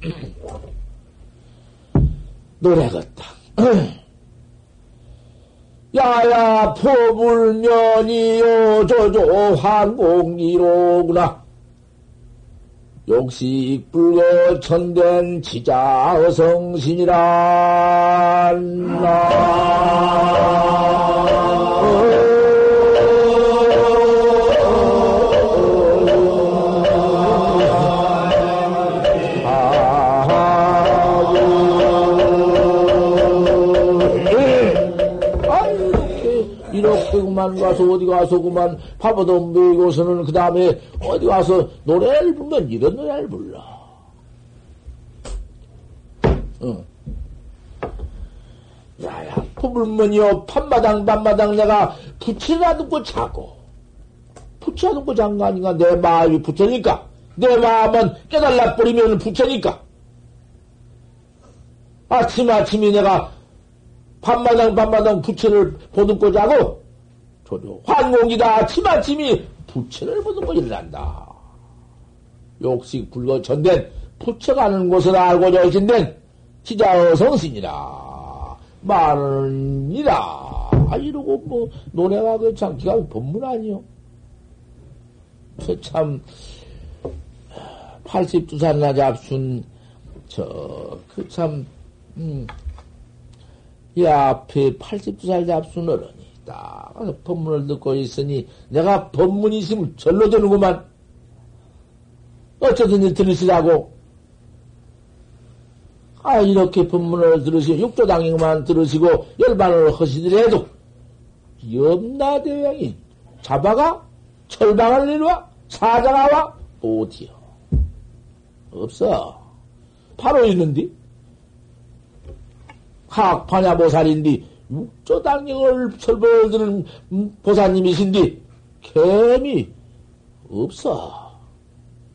노래 같다. 야야 포불면이요 저조 환공이로구나. 욕식 불거 천된 지자성신이란 그 만 가서 어디 가서 그만 밥도 먹이고서는 그 다음에 어디 가서 노래를 부르면 이런 노래를 불러. 응. 야야 부불면요. 밤마당 밤마당 내가 부채나 듣고 자고. 부채 듣고 잔거 아닌가? 내 마음이 부채니까. 내 마음은 깨달라 버리면 부채니까. 아침 아침이 내가 밤마당 밤마당 부채를 보듬고 자고 조조 환공이다 치마침이 부처를 보는 거 일어난다. 욕식 불거 전된 부처가는 곳을 알고 계신된 지자어 성신이라 말은이라 이러고 뭐 노래가 그참 기가 법문 아니요. 참 82살 나 잡순 저그 참 음, 이 앞에 82살 잡순 어른 딱 법문을 듣고 있으니 내가 법문이 있으면 절로 되는구만. 어쩌든지 들으시라고. 아, 이렇게 법문을 들으시고, 육조당행만 들으시고, 열반을 하시더라도, 염라대왕이 잡아가? 철방을 내려와? 사자가 와? 어디요? 없어. 바로 있는디? 학파냐 보살인디, 육조당령을 설벌드는 보사님이신데 개미 없어.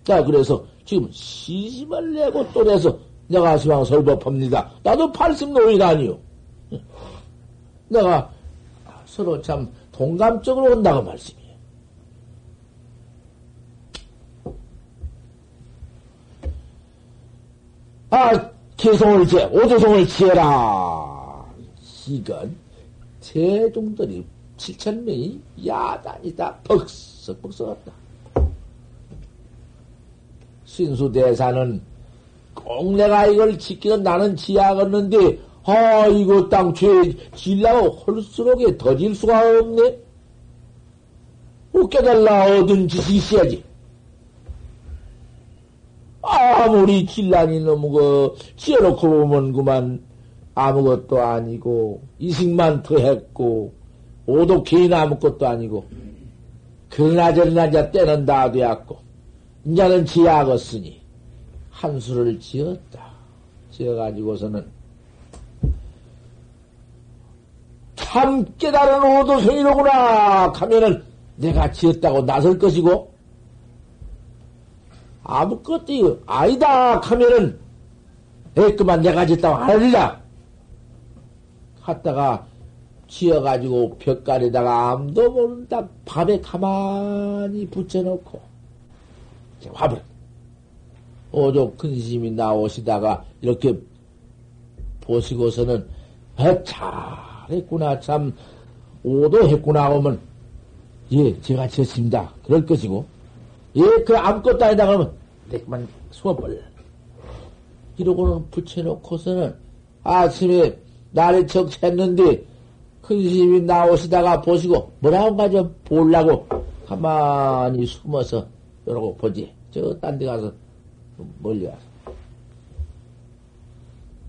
자 그래서 지금 시심을 내고 또 내서 내가 시방 설법합니다. 나도 팔십 노인 아니요. 내가 서로 참 동감적으로 온다고 말씀이에요. 아, 개성을 제, 오조성을 지어라. 이건 대중들이 7천 명이 야단이다. 벅석벅석했다. 신수대사는 꼭 내가 이걸 지키는 나는 지하겠는데, 아, 이거 땅죄 질라고 홀수록에 더질 수가 없네? 웃겨달라 얻은 짓이 있어야지. 아무리 질란이 너무 그, 지어놓고 보면 그만, 아무것도 아니고, 이승만 더했고, 오독해인 아무것도 아니고, 그러나 저러나 자 때는 다 되었고, 이제는 지하겠으니, 한 수를 지었다. 지어가지고서는, 참 깨달은 오도성이로구나! 하면은, 내가 지었다고 나설 것이고, 아무것도 아니다! 하면은, 에, 그만 내가 지었다고 안 하리라! 갔다가 지어가지고 벽가에다가 아무도 모른다. 밤에 가만히 붙여놓고 화불 오조 근심이 나오시다가 이렇게 보시고서는 아, 잘했구나. 참 오도 했구나 하면 예 제가 지었습니다. 그럴 것이고. 예그 아무것도 아니다 그러면 내만 수업을. 이러고는 붙여놓고서는 아침에 날이 척했는데 큰스님이 나오시다가 보시고 뭐라고 가 좀 보려고 가만히 숨어서 이러고 보지. 저 딴 데 가서 멀리 가서.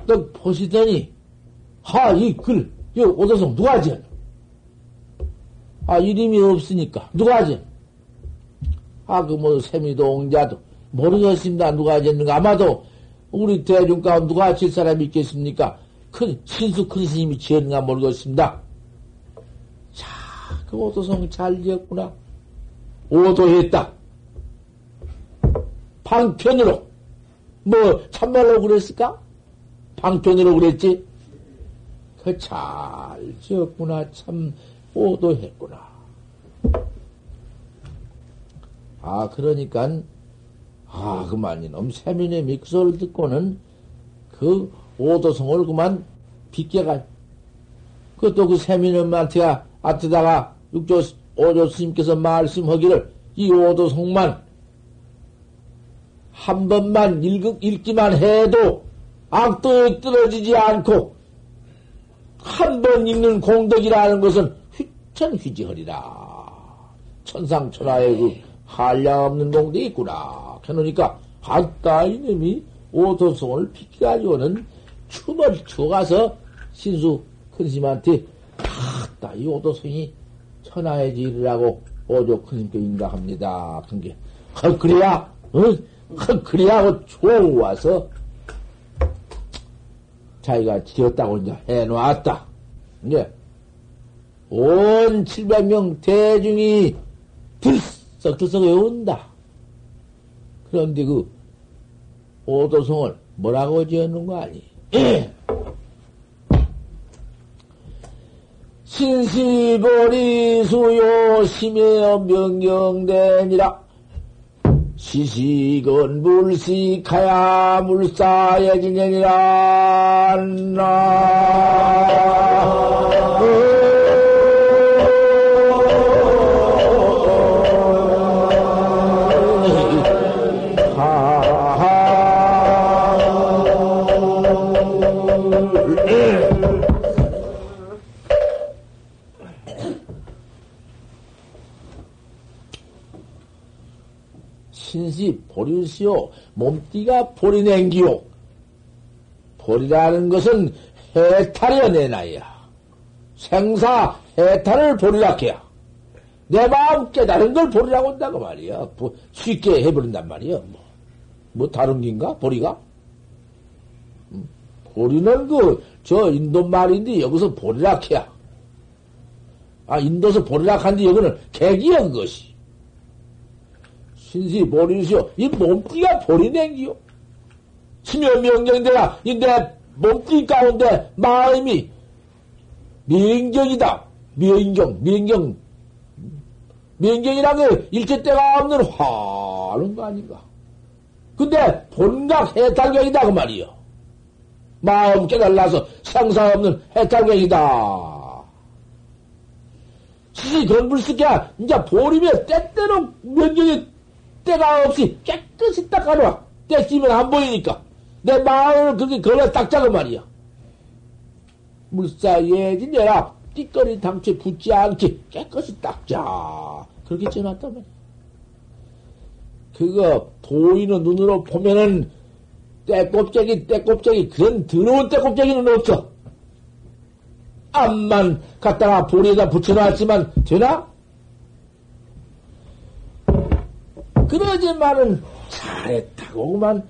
또 보시더니 하 이 글, 이 오도성 누가 지어? 아 이름이 없으니까 누가 지어? 아그 뭐 세미동자도 모르겠습니다. 누가 지었는가 아마도 우리 대중 가운데 누가 질 사람이 있겠습니까? 큰, 신수 큰 스님이 지었는가 모르겠습니다. 자, 그 오도성 잘 지었구나. 오도했다. 방편으로. 뭐, 참말로 그랬을까? 방편으로 그랬지? 그 잘 지었구나. 참, 오도했구나. 아, 그러니까, 아, 그만 이놈 세민의 그 소리를 듣고는 그 오도성을 그만 빗겨가. 그것도 그 세민엄마한테 앞에다가 육조 오조 스님께서 말씀하기를 이 오도성만 한 번만 읽, 읽기만 해도 악도에 떨어지지 않고 한 번 읽는 공덕이라는 것은 휘천휘지허리라. 천상천하의 그 한량 없는 공덕이 있구나. 그러니까 아따 이놈이 오도성을 피기가지고는 춤을 추어가서 신수 큰스님한테 아따 이 오도성이 천하의 질이라고 오조 큰스님께 인가합니다. 그게 그 그래야 어? 그래야 좋아서 자기가 지었다고 이제 해놓았다. 이제 온 700명 대중이 들썩 들썩 외운다. 그런데 그 오도성을 뭐라고 지었는 거 아니? 신시보리 수요 심여 명령되니라. 시식은 물식하야 물사에 지내니라. 신시 보리시오 몸띠가 보리냉기요. 보리라는 것은 해탈이여 내나야. 생사 해탈을 보리라 해야. 내 마음 깨달은 걸 보리라고 한다고 말이야. 쉽게 해버린단 말이야. 뭐, 뭐 다른 긴가? 보리가? 음, 보리는 그, 저 인도 말인데 여기서 보리라 해야. 아, 인도서 보리라 한데 여기는 객이여, 그것이. 신시 보리시오. 이 몸띠가 보리냉기요. 심여 명령대가 이내 몸띠 가운데 마음이 명경이다. 명경, 명경. 명경이라는 게 일체 때가 없는 화는 거 아닌가. 근데 본각 해탈경이다 그 말이요. 마음 깨달라서 상사 없는 해탈경이다. 시시 건불스야 이제 보리면 때때로 명경이 때가 없이 깨끗이 닦아놔. 때 끼면 안 보이니까. 내 마음을 그렇게 걸어 닦자고 말이야. 물사예진여라 띠거리 당초에 붙지 않게 깨끗이 닦자. 그렇게 지어놨단 말이야. 그거 보이는 눈으로 보면은 때꼽쟁이 때꼽쟁이 그런 더러운 때꼽쟁이는 없어. 암만 갖다가 보리에다 붙여놨지만 되나? 그러지만은 잘했다고만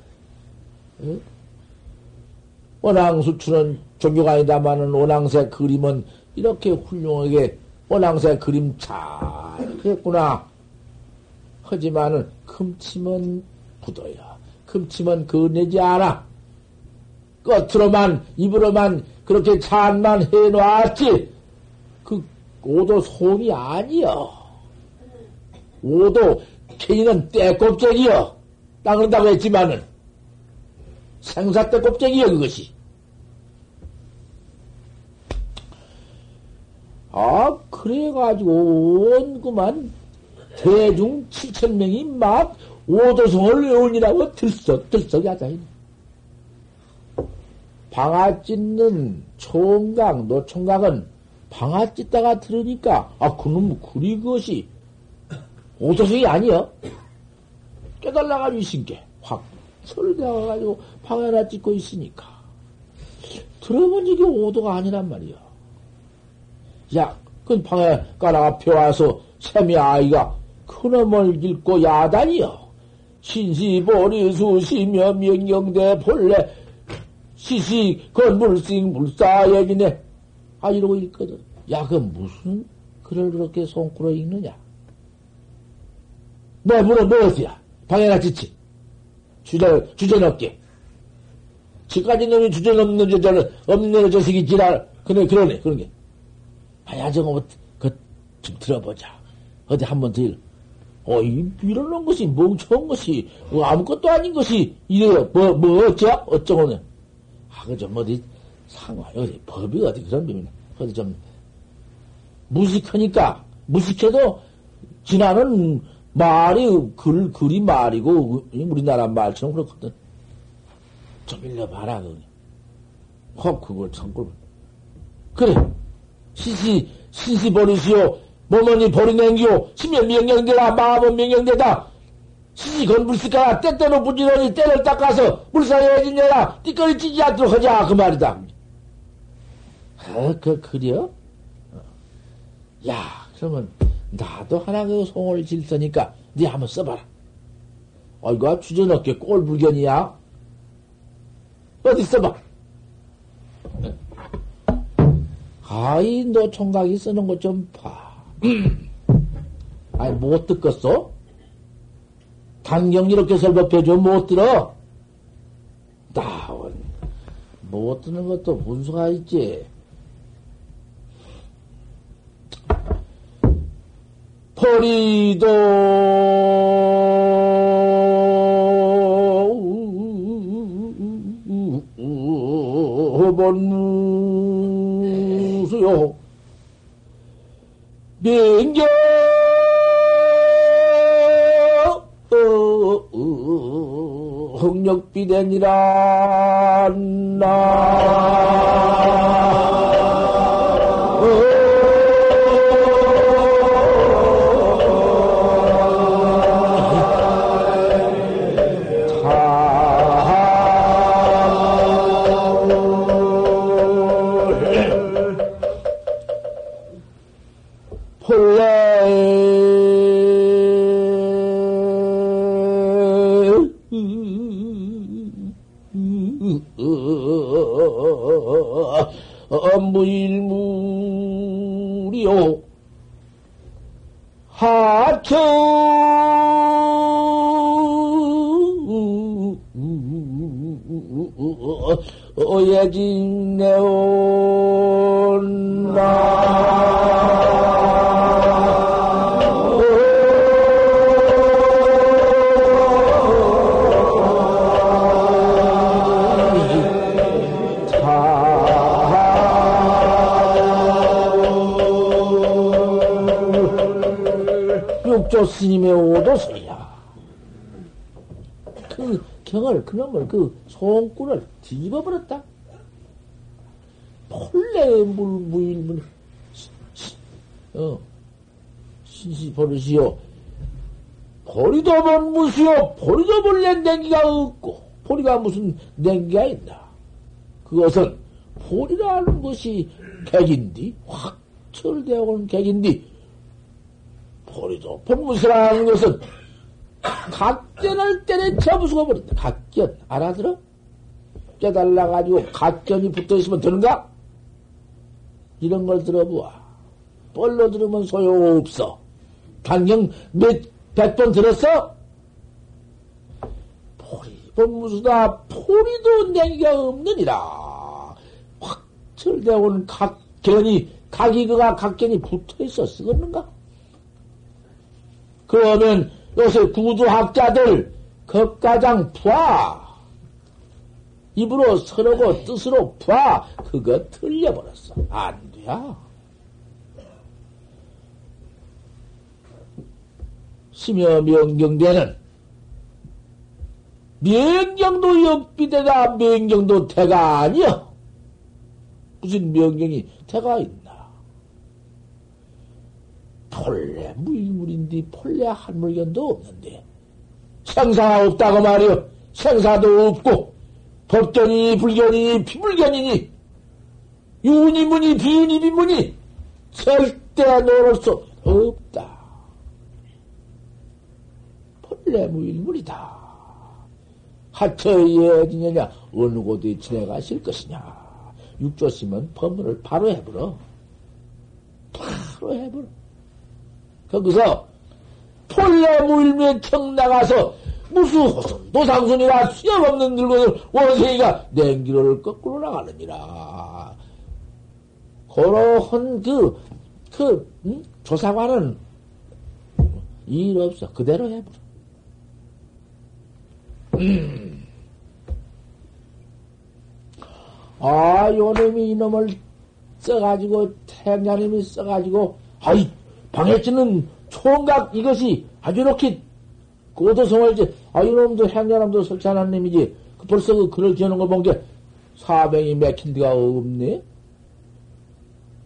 응? 원앙수출은 종교가 아니다마는 원앙새 그림은 이렇게 훌륭하게 원앙새 그림 잘 그랬구나. 하지만은 금침은 굳어야. 금침은 그내지 않아. 겉으로만 입으로만 그렇게 찬만 해놓았지. 그 오도 손이 아니여. 오도 케이는 떼껍데기여. 딱 그런다고 했지만은, 생사 떼껍데기여, 그것이. 아, 그래가지고, 온, 그만, 대중 7천 명이 막, 오도성을 외우니라고 들썩, 들썩 하자. 방아 찢는 총각, 노총각은 방아 찢다가 들으니까, 아, 그놈, 그리 그것이, 오도성이 아니여. 깨달아가지고 있으니까 확 설대어가지고 방에 하나 찍고 있으니까. 들어본 적이 오도가 아니란 말이야. 야, 그 방에 까라 앞에 와서 샘이 아이가 큰놈을 읽고 야단이여. 신시보리 수 시며 명경대 본래 시시 건물싱 물사얘기네. 아 이러고 있거든. 야, 그 무슨 글을 그렇게 손구로 읽느냐? 뭐, 물어, 무엇이야? 방해나 짓지. 주제, 주제 넘게. 지까지 놈이 주제 넘는 여자는, 없는 저식이 지랄. 그래, 그러네, 그런 게. 아 야, 저거, 뭐, 그, 좀 들어보자. 어디 한번 더, 어, 이, 이런 것이 멍청한 것이, 뭐 아무것도 아닌 것이, 이래요. 뭐, 뭐, 어쩌? 어쩌고는. 아, 그 좀 어디, 상황, 어디, 법이 어디 그런 법이네. 어디 좀, 무식하니까, 무식해도, 지나는 말이, 글, 글이 말이고, 우리나라 말처럼 그렇거든. 좀 일러봐라. 혹, 그걸 참고. 그래. 시시, 시시 버리시오. 뭐뭐니 버리냉기오. 심연 명령대라. 마음은 명령대다. 시시 건불시가라. 때때로 부지런히 때를 닦아서 물사에 해진여라. 띠거리 찌지 않도록 하자. 그 말이다. 아, 그, 그려? 야, 그러면, 나도 하나 그 송을 질서니까, 네 한번 써봐라. 어이구, 주저넘게 꼴불견이야? 어디 써봐. 아이, 너 총각이 쓰는 것 좀 봐. 아이, 못 듣겠어? 단경 이렇게 설법해줘, 못 들어? 나원, 못 듣는 것도 문수가 있지. 포리도 번수요. 명경! 흥력비대니라 나 뒤집어버렸다. 본래 물, 무일문, 어, 신시 버릇이요. 보리도 뭔 무수요. 보리도 본래 냉기가 없고, 보리가 무슨 냉기가 있나. 그것은 보리라는 것이 객인디, 확철되어온 객인디, 보리도 본무수라는 것은 각견을 때려쳐 부수어버린다. 각견. 알아들어? 깨달아가지고 각견이 붙어 있으면 되는가? 이런 걸 들어보아. 뻘로 들으면 소용없어. 당경 몇, 백 번 들었어? 포리, 본무수다. 포리도 내기가 없느니라. 확철되어 온 각견이, 각이 그가 각견이 붙어 있어 쓰겠는가? 그러면 요새 구두학자들 겁가장 부하 입으로 서르고 뜻으로 부하 그거 틀려버렸어. 안 돼야 심여 명경대는 명경도 역비대가 명경도 대가 아니여. 무슨 명경이 대가 있나? 본래 무일물인데 본래 한물견도 없는데. 생사가 없다고 말이요. 생사도 없고 법견이니 불견이니 비불견이니 유니문이 비유니비문이 절대 놓을 수 없다. 본래 무일물이다. 하처의 지냐냐 어느 곳에 지내가실 것이냐. 육조심은 법문을 바로 해버려. 바로 해버려. 거기서 폴레 무일면 청 나가서 무수 호선 도상순이라 수염 없는 늙은을 원생이가 냉기를 거꾸로 나가느니라. 그러한 그, 그, 음? 조사관은 일 없어. 그대로 해버려. 음. 아, 요놈이 이놈을 써가지고, 태양자님이 써가지고, 아이, 방해치는 총각 이것이 아주 이렇게 고도성을 이제, 아, 이놈도 향자람도 설치하는 놈이지. 그 벌써 그 글을 지어놓은 거 본 게 사병이 맥힌 데가 없네?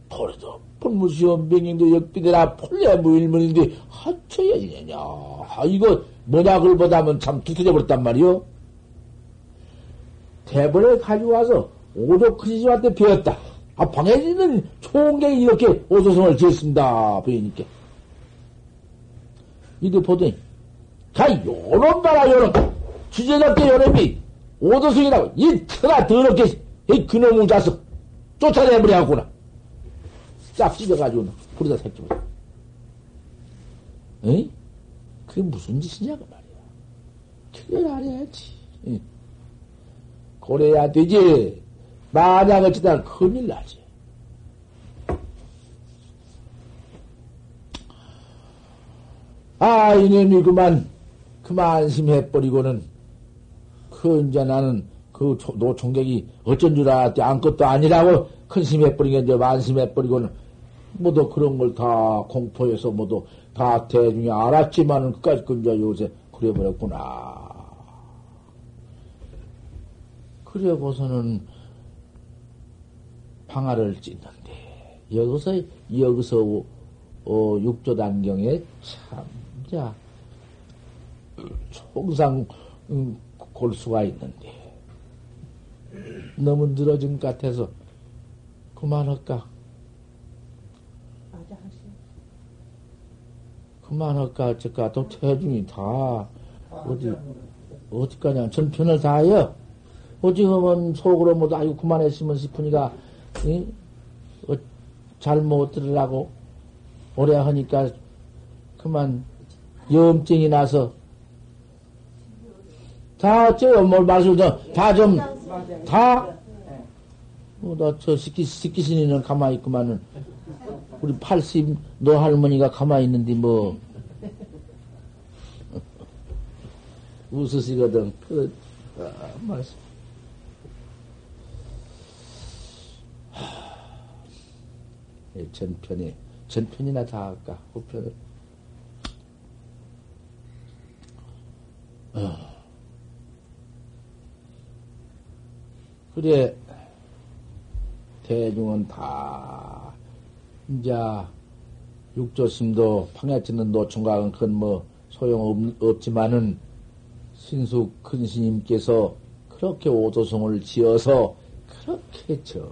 벌써 본무시험 병인도 역비대라 폴레 무일문인데 하쳐야 지냐. 아, 이거 뭐냐글 보다면 참 두터져 버렸단 말이요. 대본을 가져와서 오조 크지지한테 배웠다. 아, 방해지는 총경이 이렇게 오조성을 지었습니다. 보이니까. 이거 보더니, 가, 요런 봐라, 요런. 주제답게 요놈이 오도성이라고, 이 터가 더럽게, 이 그놈의 자석, 쫓아내버려갖구나. 싹 찢어가지고, 불에다 새끼버려. 에이? 그게 무슨 짓이냐고 말이야. 그걸 알아야지. 응. 고래야 되지. 만약 어쩌다 큰일 나지. 아, 이놈이 그만, 그만 안심해버리고는, 그, 이제 나는 그 노총객이 어쩐 줄 알았대. 아무것도 아니라고 큰심해버리게 이제 안심해버리고는, 모두 그런 걸 다 공포해서 모두 다 대중이 알았지만은 끝까지 그 이제 요새 그래버렸구나. 그래 보서는 방아를 찢는데, 여기서, 여기서, 어, 육조단경에 참, 자, 총상, 음, 골수가 있는데, 너무 늘어진 것 같아서, 그만할까? 그만할까, 어쩔까, 또 태중이 다, 어디, 어디까냐, 전편을 다 해요. 오징어면 속으로 뭐도 아이고 그만했으면 싶으니까 응? 어, 잘못 들으라고 오래 하니까 그만 염증이 나서 다 어째요 뭘 말씀 다좀 다? 뭐, 나저 시키, 시키신이는 가만히 있구만은 우리 80너 할머니가 가만히 있는데 뭐 웃으시거든 그 아, 말씀 예, 전편에, 전편이나 다 할까, 후편을. 어. 그래, 대중은 다, 이제, 육조심도 방해치는 노총각은 그건 뭐 소용없지만은, 신숙 큰 스님께서 그렇게 오도성을 지어서 그렇게 저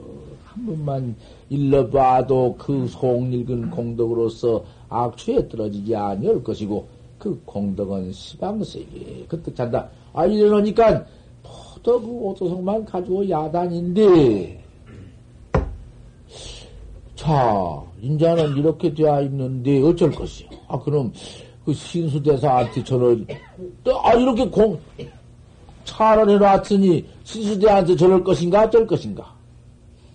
한 번만 일러봐도 그 송일근 공덕으로서 악취에 떨어지지 아니할 것이고 그 공덕은 시방세계 그때 잔다. 아 이러니까 포도 그 오도성만 가지고 야단인데 자 인자는 이렇게 되어 있는데 어쩔 것이요. 아 그럼 그 신수대사한테 저를 아 이렇게 공 차를 해놨으니 신수대한테 저럴 것인가 어쩔 것인가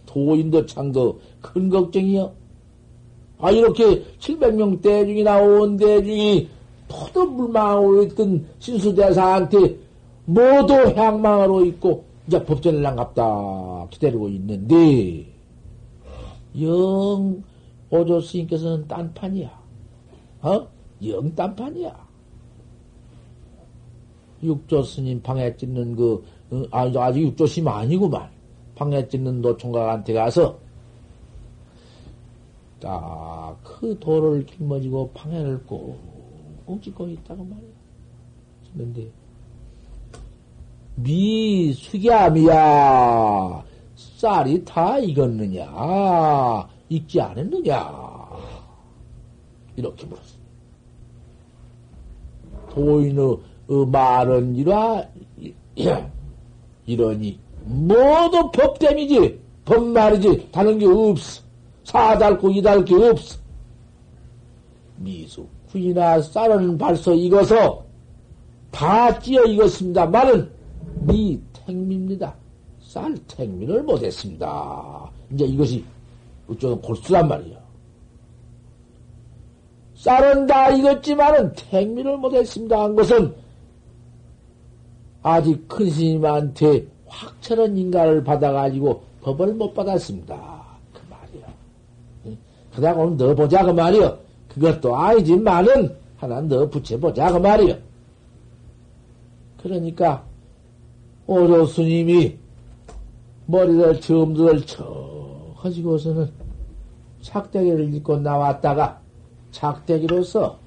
도인도 창도 큰 걱정이요. 아, 이렇게 700명 대중이 나온 대중이 토도 물망하고 있던 신수대사한테 모두 향망하러 있고, 이제 법전을 난갑다 기다리고 있는데, 영, 오조 스님께서는 딴판이야. 어? 영 딴판이야. 육조 스님 방에 찢는 그, 어, 아직 육조 스님 아니구만. 방에 찢는 노총각한테 가서 딱 그 돌을 길머지고 방해를 꼭 찍고 있다고 말이야. 그런데 미 숙야미야 쌀이 다 익었느냐 익지 않았느냐 이렇게 물었어. 도인의 말은 이라 이러니 모두 법땜이지. 법말이지. 다른 게 없어. 사달고 이달 게 없어. 미수, 구이나 쌀은 발서 익어서 다 찌어 익었습니다. 말은 미택미입니다. 쌀 택미를 못했습니다. 이제 이것이 어쩌면 골수란 말이야. 쌀은 다 익었지만은 택미를 못했습니다. 한 것은 아직 큰 스님한테 확철한 인가를 받아가지고 법을 못 받았습니다. 그 말이야. 그다가 오늘 넣어보자 그 말이요. 그것도 아니지만은 하나 넣어 붙여보자 그 말이요. 그러니까 오조 스님이 머리를 점들을 쳐 가지고서는 착대기를 입고 나왔다가 착대기로서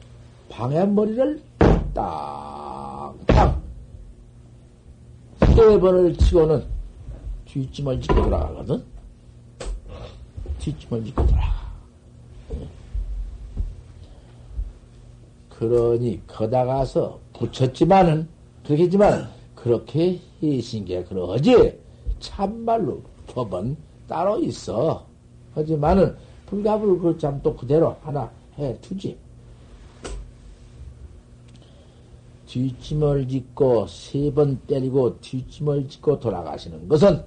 방해머리를 땅땅 세 번을 치고는 뒷짐을 짓고 돌아가거든. 뒷짐을 짓고 돌아가. 그러니 거다 가서 붙였지만은 그렇겠지만 그렇게 해신게 그러지 참말로 법은 따로 있어. 하지만은 불가불 그참 또 그대로 하나 해 두지. 뒷짐을 짓고 세 번 때리고 뒷짐을 짓고 돌아가시는 것은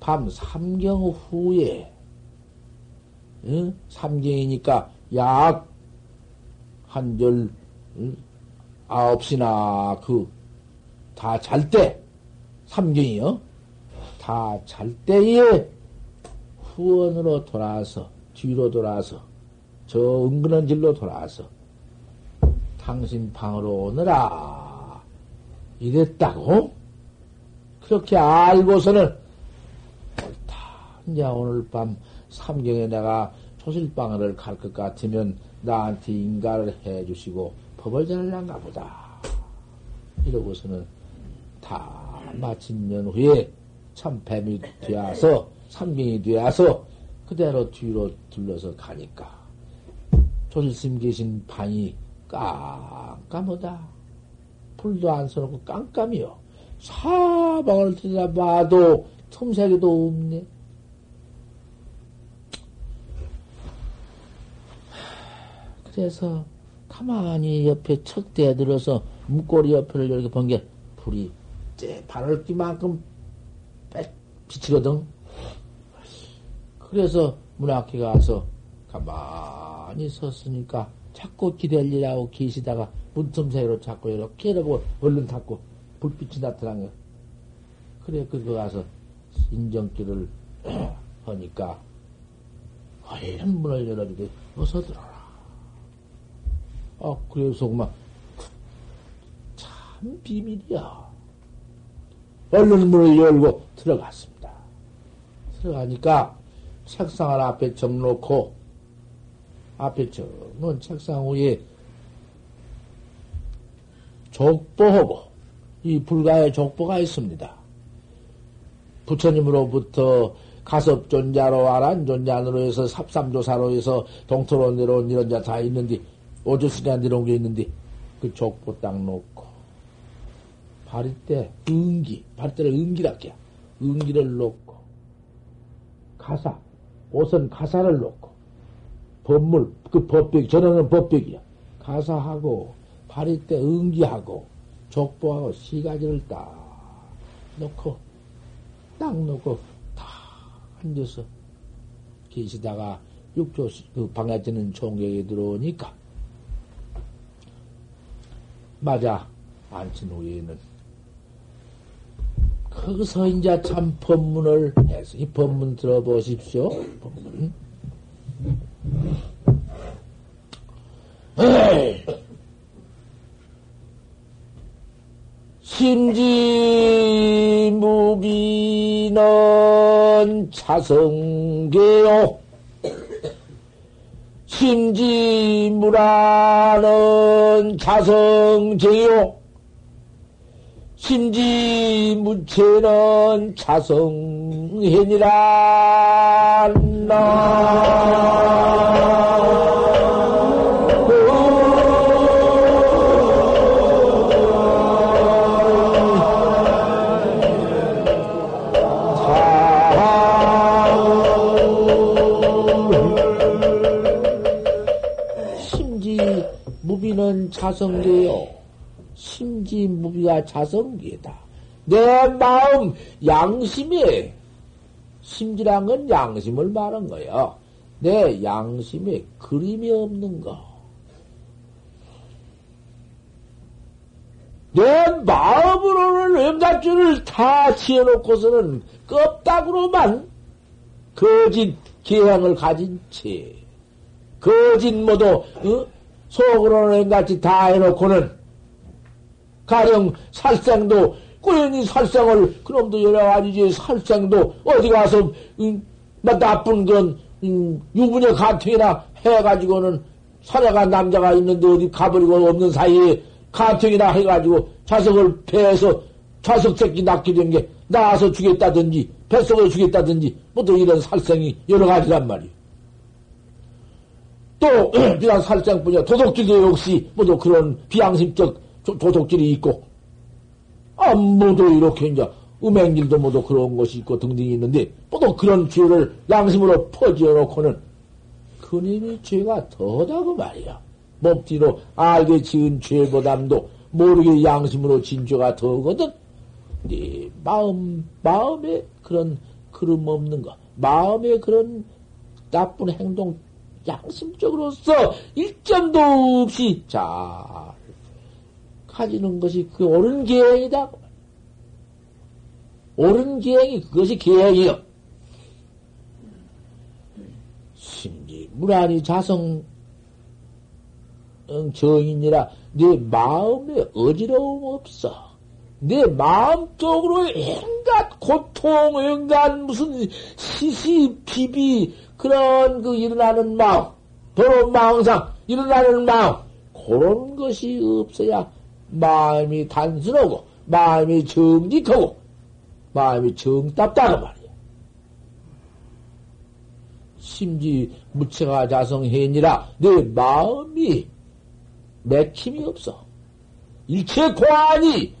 밤 삼경 후에 응? 삼경이니까 약 한열 아홉 시나 그 다 잘 때 삼경이요 다 잘 때에 후원으로 돌아서 뒤로 돌아서 저 은근한 길로 돌아서 당신 방으로 오느라 이랬다고? 그렇게 알고서는 옳다. 이제 오늘 밤 삼경에 내가 조실방을 갈 것 같으면 나한테 인가를 해 주시고 법을 전할란가 보다. 이러고서는 다 마친 년 후에 참 뱀이 되어서 삼경이 되어서 그대로 뒤로 둘러서 가니까 조실심 계신 방이 깜깜하다. 불도 안 써놓고 깜깜이요. 사방을 들여다봐도 틈새기도 없네. 그래서 가만히 옆에 척대에 들어서 문고리 옆을 이렇게 본 게 불이 째 바늘 끼만큼 빽 비치거든. 그래서 문 앞에 가서 가만히 섰으니까 자꾸 기다리라고 계시다가 문틈 사이로 자꾸 이렇게 이러고 얼른 닫고 불빛이 나타난 거야. 그래, 그거 가서 인정길을 하니까 허연 문을 열어주고 어서 들어라. 아, 그래서 그만 참 비밀이야. 얼른 문을 열고 들어갔습니다. 들어가니까 책상을 앞에 정 놓고 앞에 저는 책상 위에 족보하고 이 불가의 족보가 있습니다. 부처님으로부터 가섭존자로 아난존자로 해서 삽삼조사로 해서 동토로 내려온 이런 자 다 있는데 오조스가 내려온 게 있는데 그 족보 딱 놓고 바리때 은기 바리때를 은기랄게요. 은기를 놓고 가사 옷은 가사를 놓고 법물, 그 법벽, 전에는 법벽이야. 가사하고, 파리 때 응기하고, 족보하고, 시 가지를 딱 놓고, 딱 놓고, 다 앉아서 계시다가, 육조, 그 방에 찌는 총격이 들어오니까, 맞아. 앉힌 후에는, 거기서 이제 참 법문을 해서, 이 법문 들어보십시오. 법문. 심지 무비는 차성계요. 심지 무라는 차성제요. 심지무체는 차성현이라. 무비는 자성계요. 심지무비가 자성기다. 내 마음 양심에 심지란 건 양심을 말한 거예요. 내 양심에 그림이 없는 거. 내 마음으로는 염자줄을 다 지어놓고서는 껍닥으로만 거짓 기행을 가진 채 거짓 모두 어? 속으로는 같이 다 해놓고는 가령 살생도, 꾸준히 살생을, 그놈도 여러 가지지, 살생도, 어디 가서, 음, 나쁜 그런, 음, 유부녀 가통이나 해가지고는, 사내가 남자가 있는데 어디 가버리고 없는 사이에 가택이나 해가지고 자석을 배해서 자석 새끼 낳게 된 게 낳아서 주겠다든지 뱃속에 주겠다든지 뭐또 이런 살생이 여러 가지란 말이에요. 또 비단 살생뿐이야 도둑질도 역시 뭐또 그런 비양심적 도둑질이 있고 아무도 이렇게 이제 음행질도 뭐도 그런 것이 있고 등등이 있는데 뭐또 그런 죄를 양심으로 퍼지어 놓고는 그님이 죄가 더다고 말이야. 몸띠로 알게 지은 죄보담도 모르게 양심으로 진 죄가 더거든. 네 마음 마음에 그런 그름 없는 거, 마음에 그런 나쁜 행동 양심적으로서 일점도 없이 잘 가지는 것이 그 옳은 계행이다. 옳은 계행이 그것이 계행이요. 심지 무란히 자성 정인이라 네 마음에 어지러움 없어. 내 마음 쪽으로 온갖 고통, 온갖 무슨 시시, 비비, 그런 그 일어나는 마음, 도로 마음상 일어나는 마음, 그런 것이 없어야 마음이 단순하고, 마음이 정직하고, 마음이 정답다고 말이야. 심지 무체가 자성해니라 내 마음이 맥힘이 없어. 일체 고안이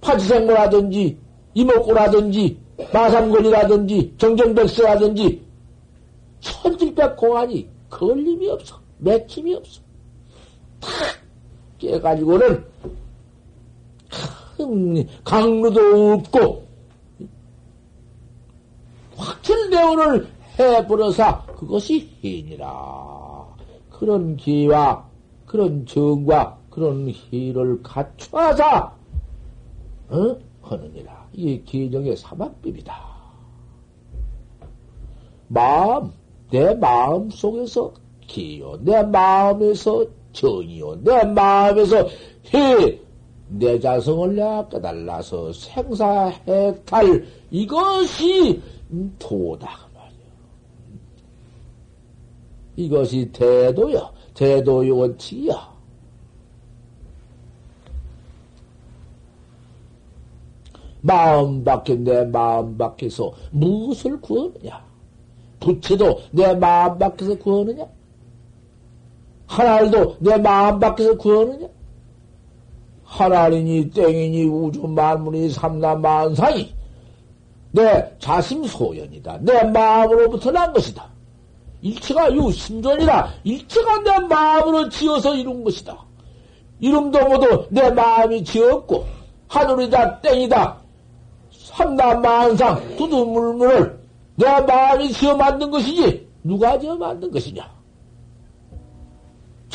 파지생모라든지 이목구라든지 마삼골이라든지 정전백세라든지 천질백 공안이 걸림이 없어. 맥힘이 없어. 탁 깨가지고는 큰 강루도 없고 확철대오를 해버려서 그것이 해니라. 그런 기와 그런 정과 그런 희를 갖춰서 어? 하느니라. 이게 기정의 사막법이다. 마음, 내 마음 속에서 기요, 내 마음에서 정이요, 내 마음에서 해, 내 자성을 내가 깨달라서 생사해 탈, 이것이 도다. 이것이 대도요, 대도의 원칙이야. 마음 밖에 내 마음 밖에서 무엇을 구하느냐? 부채도 내 마음 밖에서 구하느냐? 하늘도 내 마음 밖에서 구하느냐? 하나이니 땡이니 우주 만물이 삼라만상이 내 자심 소연이다. 내 마음으로부터 난 것이다. 일체가 유심존이라 일체가 내 마음으로 지어서 이룬 것이다. 이름도 모두 내 마음이 지었고 하늘이다 땡이다 삼남만상 두두물물을 내 마음이 지어 만든 것이지 누가 지어 만든 것이냐?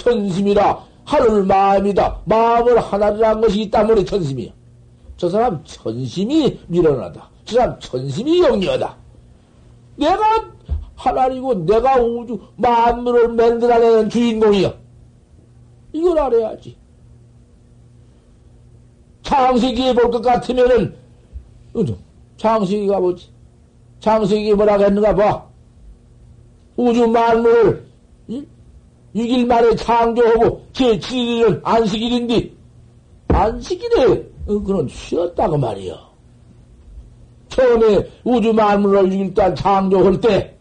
천심이라 하늘 마음이다. 마음을 하나를 한 것이 있다머리 천심이야. 저 사람 천심이 밀어나다. 저 사람 천심이 영리하다. 내가 하나이고 내가 우주 만물을 만들어내는 주인공이야. 이걸 알아야지. 창세기에 볼 것 같으면은 장식이가 뭐지? 장식이 뭐라고 했는가 봐. 우주 만물을 이길 만에 창조하고 제7일은 안식일인데 안식일에 그런 쉬었다고 말이요. 처음에 우주 만물을 6일 동안 창조할 때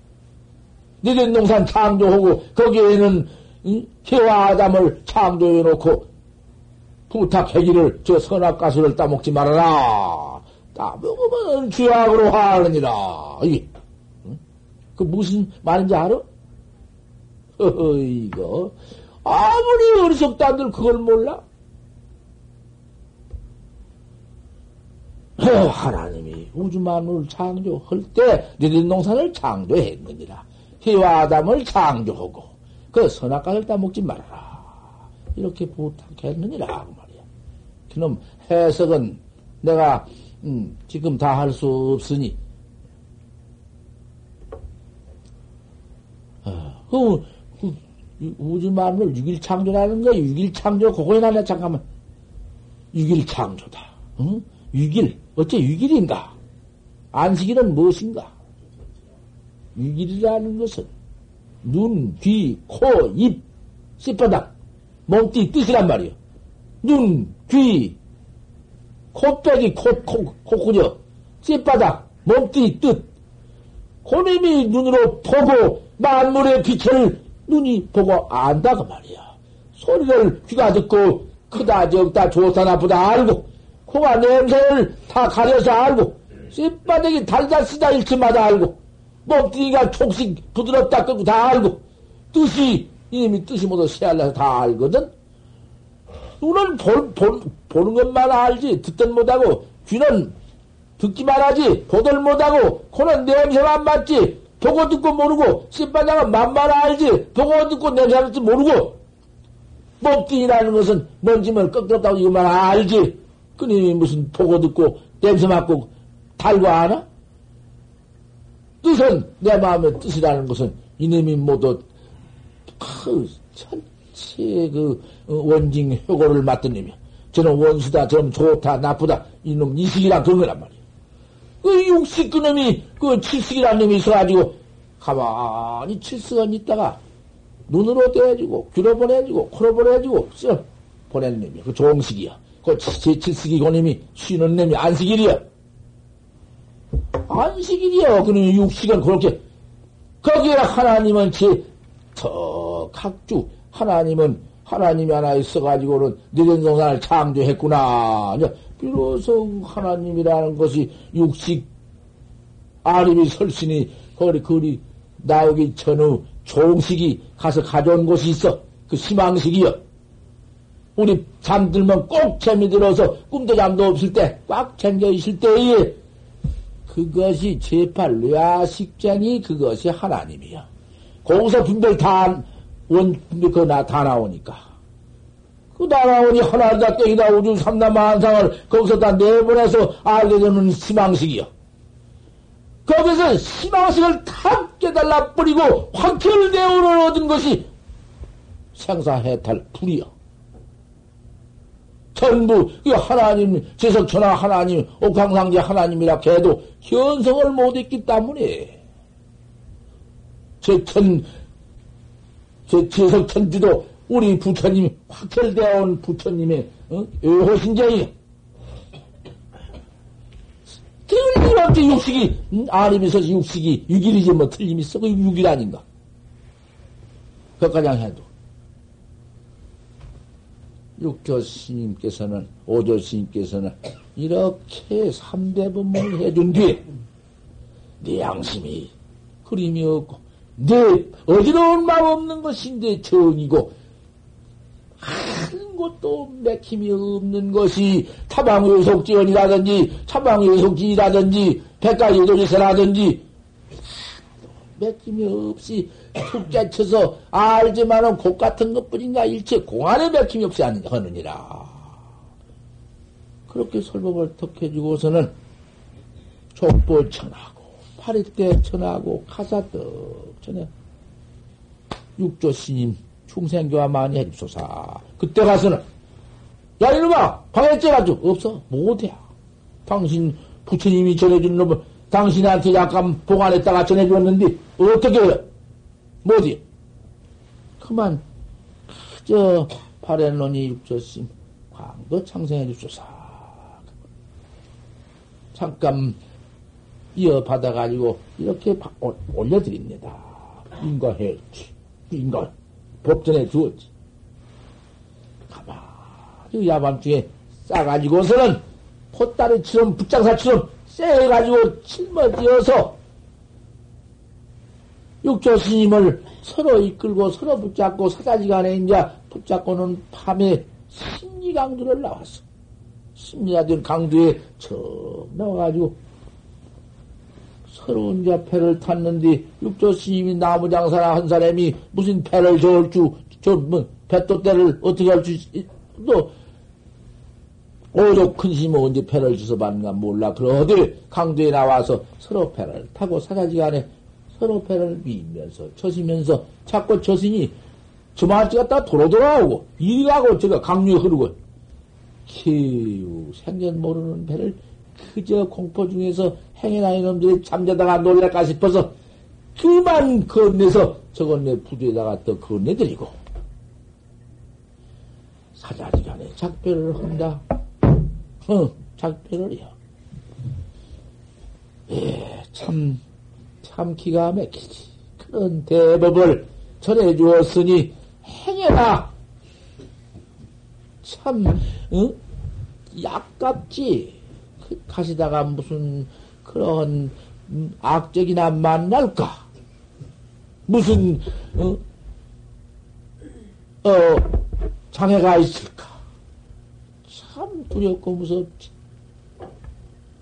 니들 농산 창조하고 거기에는 해와 아담을 창조해놓고 부탁해기를 저 선악가수를 따먹지 말아라. 따먹으면 죄악으로 화하느니라. 이게, 응? 그 무슨 말인지 알아? 이거. 아무리 어리석다들 그걸 몰라? 하나님이 우주 만물을 창조할 때 너희 농산을 창조했느니라. 해와 아담을 창조하고 그 선악과를 따먹지 말아라. 이렇게 부탁했느니라 그 말이야. 그놈 해석은 내가 음, 지금 다 할 수 없으니 어, 그, 그 우주 만물 6일 창조라는 거 6일 창조 그거나 내 잠깐만 6일 창조다. 응? 6일 어째 6일인가? 안식일은 무엇인가? 6일이라는 것은 눈, 귀, 코, 입, 씨바닥, 몸띠 뜻이란 말이요. 눈, 귀, 코빼기, 코, 코, 코구려, 씨바닥, 몸띠 뜻. 고님이 눈으로 보고 만물의 빛을 눈이 보고 안다 그 말이야. 소리를 귀가 듣고 크다 적다 좋다 나쁘다 알고 코가 냄새를 다 가려서 알고 씨바닥이 달다 쓰다 일치마다 알고 몸뚱이가 촉식 부드럽다 끄고 다 알고 뜻이 이미 뜻이 모두 새알라서 다 알거든. 눈은 볼, 볼, 보는 것만 알지 듣든 못하고 귀는 듣기만 하지 보들 못하고 코는 냄새만 맡지 보고 듣고 모르고 씨바닥은 만만 알지 보고 듣고 냄새 맡지 모르고 몸뚱이라는 것은 먼지면 끄끄럽다고 이것만 알지 그님이 무슨 보고 듣고 냄새 맡고 달고 아나? 뜻은 내 마음의 뜻이라는 것은 이놈이 모두 그 전체 그 어, 원징 효고를 맡은 놈이야. 저는 원수다, 저는 좋다, 나쁘다 이놈 이식이라 그런 거란 말이야. 그 육식 그놈이 그 칠식이라는 놈이 있어가지고 가만히 칠식은 있다가 눈으로 떼어주고 귀로 보내주고 코로 보내주고 써 보내는 놈이야. 그 종식이야. 그 칠식이 그놈이 쉬는 놈이 안식일이야. 안식일이요. 그는 육식은 그렇게. 거기에 하나님은 제, 더 각주, 하나님은, 하나님이 하나 있어가지고는 내전동산을 창조했구나. 비로소 하나님이라는 것이 육식, 아림이 설신이, 거리, 거리, 나오기 전후 종식이 가서 가져온 곳이 있어. 그 희망식이요. 우리 잠들면 꼭 재미 들어서 꿈도 잠도 없을 때, 꽉 챙겨 있을 때에 그것이 제팔 뇌아식장이 그것이 하나님이야. 거기서 분별 다, 원, 분별 그거 다 나오니까. 그다 나오니 하나다 땡이다 우주 삼남만상을 거기서 다 내보내서 알게 되는 희망식이요. 거기서 희망식을 다 깨달아 버리고 확혈대우를 얻은 것이 생사해탈 불이요. 전부 이 하나님 제석천하 하나님 옥황상제 하나님이라 해도 현성을 못했기 때문에 제천 제 제석천주도 우리 부처님 확철되어 온 부처님의 어? 외호신자이 틀림없이 육식이 음? 아림에서 육식이 육일이지 뭐 틀림이 있어 그 육일 아닌가 그까지 해도 육조 스님께서는, 오조 스님께서는 이렇게 삼대분문을 해준 뒤에 내 양심이 그림이 없고 내 어지러운 마음 없는 정이고 한 것도 맥힘이 없는 것이 타방의 속지원이라든지 차방의 속지라든지 백가의 도지서라든지 맥힘이 없이 툭자 쳐서 알지만은 곡 같은 것뿐인가 일체 공안에 맥힘이 없이 하느니라. 그렇게 설법을 턱 해주고서는 족보 천하고 파리대 천하고 가사떡 전에 육조 스님 충생교화 많이 해줍소사. 그때 가서는 야 이놈아 방해죄 가지고 없어 못해. 당신 부처님이 전해준 놈을 당신한테 약간 보관했다가 전해주었는데 어떻게 해? 뭐지? 그만 저 파렌론이 육조심 광도 창생해 주소서. 잠깐 이어받아가지고 이렇게 올려드립니다. 인가해야지. 인가 법전에 두었지. 가만히 야밤중에 싸가지고서는 포다리처럼 붙장사처럼 쎄가지고 짊어지어서 육조 스님을 서로 이끌고 서로 붙잡고 사자지간에 이제 붙잡고는 밤에 심리강도를 나왔어. 심리가 된 강도에 척 나와가지고 서로 이제 배를 탔는데 육조 스님이 나무 장사나 한 사람이 무슨 배를 저을 줄, 저, 뭐, 배또대를 어떻게 할 줄, 또, 오죽 큰심이 언제 패를 주서 봤는가 몰라. 그럼 어디 강도에 나와서 서로 패를 타고 사자지간에 서로 패를 미면서 쳐시면서 자꾸 저신이 저마치 갔다 도로 돌아오고 이리 가고 저가 강류에 흐르고 키우 생전 모르는 배를 그저 공포 중에서 행해나 이놈들이 잠자다가 놀랄까 싶어서 그만 건네서 저건 내 부두에다가 또 건네드리고 사자지간에 작별을 한다. 어, 작별을요. 예, 참, 참 기가 막히지. 그런 대법을 전해 주었으니 행해라. 참, 응? 약깝지. 그 가시다가 무슨 그런 악적이나 만날까? 무슨 어, 어 장애가 있을까? 참 두렵고 무섭지.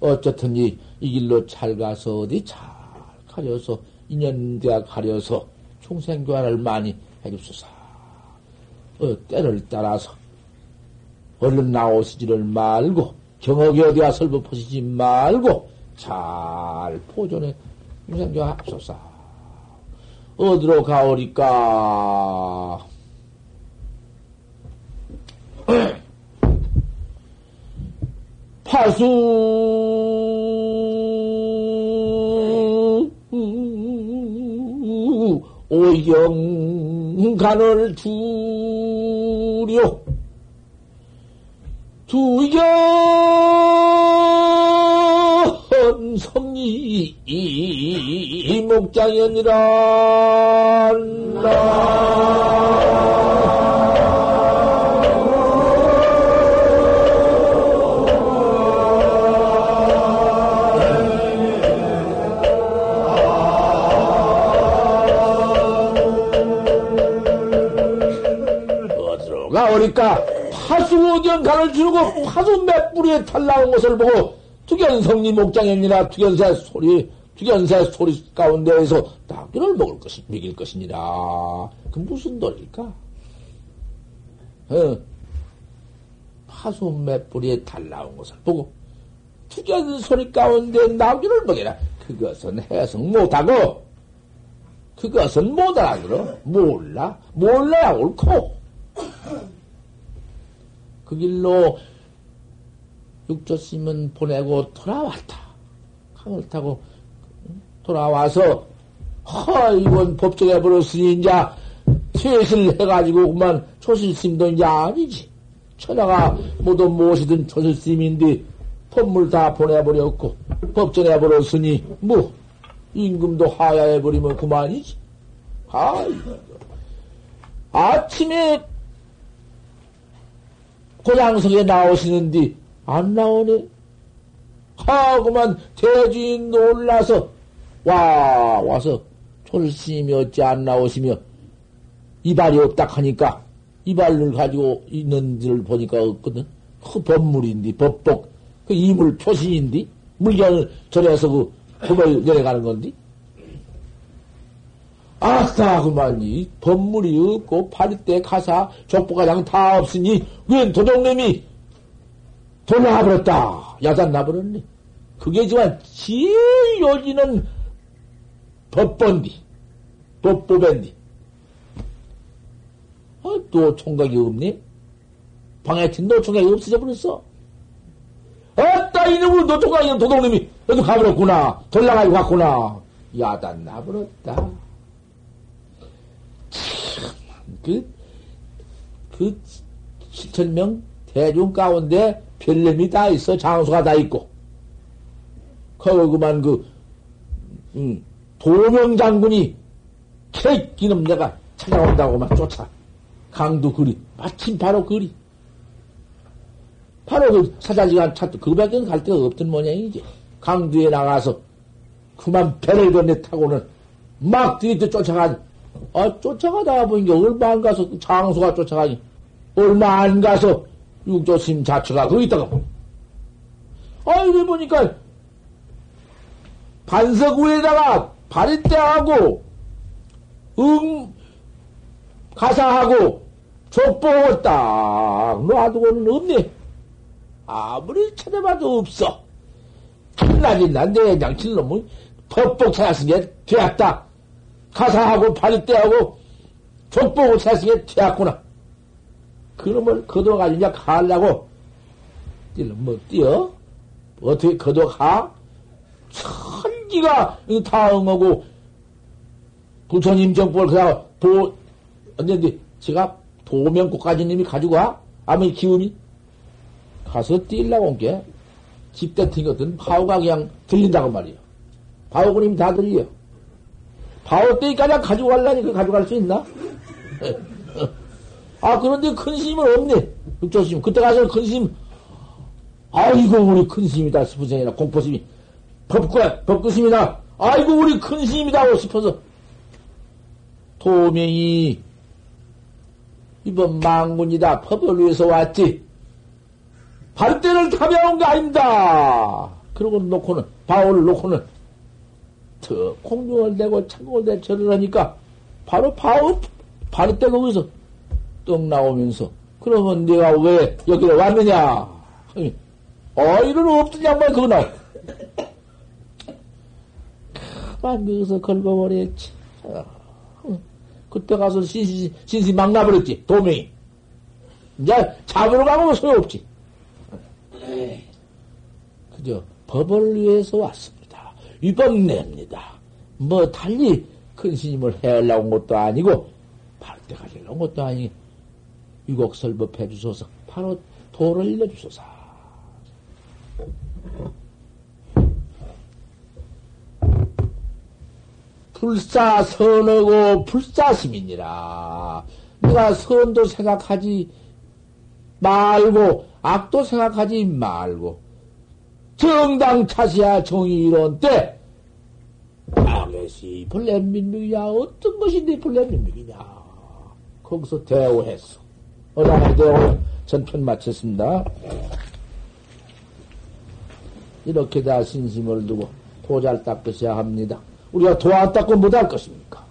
어쨌든 이, 이 길로 잘 가서 어디 잘 가려서 인연대학 가려서 총생교환을 많이 해줍소서. 어, 때를 따라서 얼른 나오시지를 말고 경옥이 어디가 설법하시지 말고 잘 포존해 총생교환 합소서. 어디로 가오리까? 파수 오영간을 두려 두견 성리 목장이니라 가오니까 파수오디언 간을 주고 파수 몇 뿌리에 탈나온 것을 보고 투견성리 목장이니라 투견새 소리 투견새 소리 가운데에서 낙견을 먹을 것이 먹일 것이니라. 그 무슨 도리일까? 어. 파수 몇 뿌리에 달나온 것을 보고 투견 소리 가운데 낙견을 먹이라. 그것은 해석 못하고 그것은 못 알아들어. 몰라. 몰라야 옳고. 그 길로 육조심은 보내고 돌아왔다. 강을 타고 돌아와서 허 이건 법정에 버렸으니 이제 퇴실 해가지고 그만 초실심도 이제 아니지. 천하가 모두 무엇이든 초실심인데 법물 다 보내버렸고 법정에 버렸으니 뭐 임금도 하야해버리면 그만이지. 아, 아침에 고장석에 나오시는데 안 나오네. 하고만 대주인 놀라서 와 와서 철심이 어찌 안 나오시며 이발이 없다 하니까 이발을 가지고 있는 지를 보니까 없거든. 그 법물인데 법복 그 이물 표시인데 물건을 전해서 그 법을 내려가는 건데. 아싸 그만 이. 법물이 없고 파리대 가사 족보가장 다 없으니 웬 도둑놈이 돈 나버렸다. 야단 나버렸네. 그게 지만 제일 요지는 법본디 법보벤디. 아, 또 총각이 없니? 방에 튄노 총각이 없어져 버렸어. 아따 이놈의 노총각이 도둑놈이 너도 가버렸구나. 돌아가고 갔구나. 야단 나버렸다 그, 그, 7천명 대중 가운데 별nem이 다 있어. 장수가 다 있고. 거기 그만 그, 음, 도명 장군이 캐, 이놈 내가 찾아온다고 막 쫓아. 강도 그리. 마침 바로 그리. 바로 그 사자지간 찾도 그밖에 갈 데가 없던 모양이지. 강두에 나가서 그만 배를 건네 타고는 막 뒤에 쫓아가지. 아, 쫓아가다 보니까 얼마 안 가서 장수가 쫓아가니 얼마 안 가서 육조심 자체가 거기 있다가 아, 이래 보니까 반석 위에다가 바리떼하고 응 가사하고 족보고 딱 놔두고는 없네. 아무리 찾아봐도 없어. 한낮이 난데 양칠 놈은 퍽퍽 찾았으니 되었다. 가사하고 발리떼하고 족보고 찾았으니 되었구나. 그놈을 거둬가지고 가려고 뭐 뛰어? 어떻게 거둬가? 천지가 다 응하고 부처님 정법을 그냥 도 언제인데 제가 도명국가지님이 가지고 와? 아무 기운이 가서 뛰려고 온게 집대 튕겼던 바오가 그냥 들린다고 말이에요. 바오그님이 다 들려. 바오 때까지 가지고 갈라니까 가져갈 수 있나? 아, 그런데 큰 스님은 없네. 육조 스님. 그때 가서 큰 스님, 아이고, 우리 큰 스님이다. 스푸생이나 공포 스님이. 법과, 법구 스님이나, 아이고, 우리 큰 스님이다. 하고 싶어서. 도명이, 이번 망군이다. 법을 위해서 왔지. 발대를 타벼온 거 아닙니다. 그러고 놓고는, 바울을 놓고는, 더 공중을 내고 창공을 내 절을 하니까, 바로 바울, 바로 때 거기서 떡 나오면서, 그러면 내가 왜 여기로 왔느냐? 어이는 없던 양반 나와. 가만 거기서 걸어버렸지. 그때 가서 신시, 신시 막 나버렸지, 도명이. 이제 잡으러 가면 소용없지. 그저 법을 위해서 왔습니다. 위법 냅니다. 뭐 달리 큰 스님을 해하려고 온 것도 아니고 발대 가려고 온 것도 아니 위곡설법 해 주소서 바로 도를 일러주소서. 불사 선하고 불사심이니라. 네가 선도 생각하지 말고 악도 생각하지 말고 정당 차시야 정의 이론 때 당시 불렘민맥이야 어떤 것인데 불렘민맥이냐. 네 거기서 대우했어. 어나마 대오 전편 마쳤습니다. 이렇게 다 신심을 두고 도잘 닦으셔야 합니다. 우리가 도안 닦고 못 할 것입니까?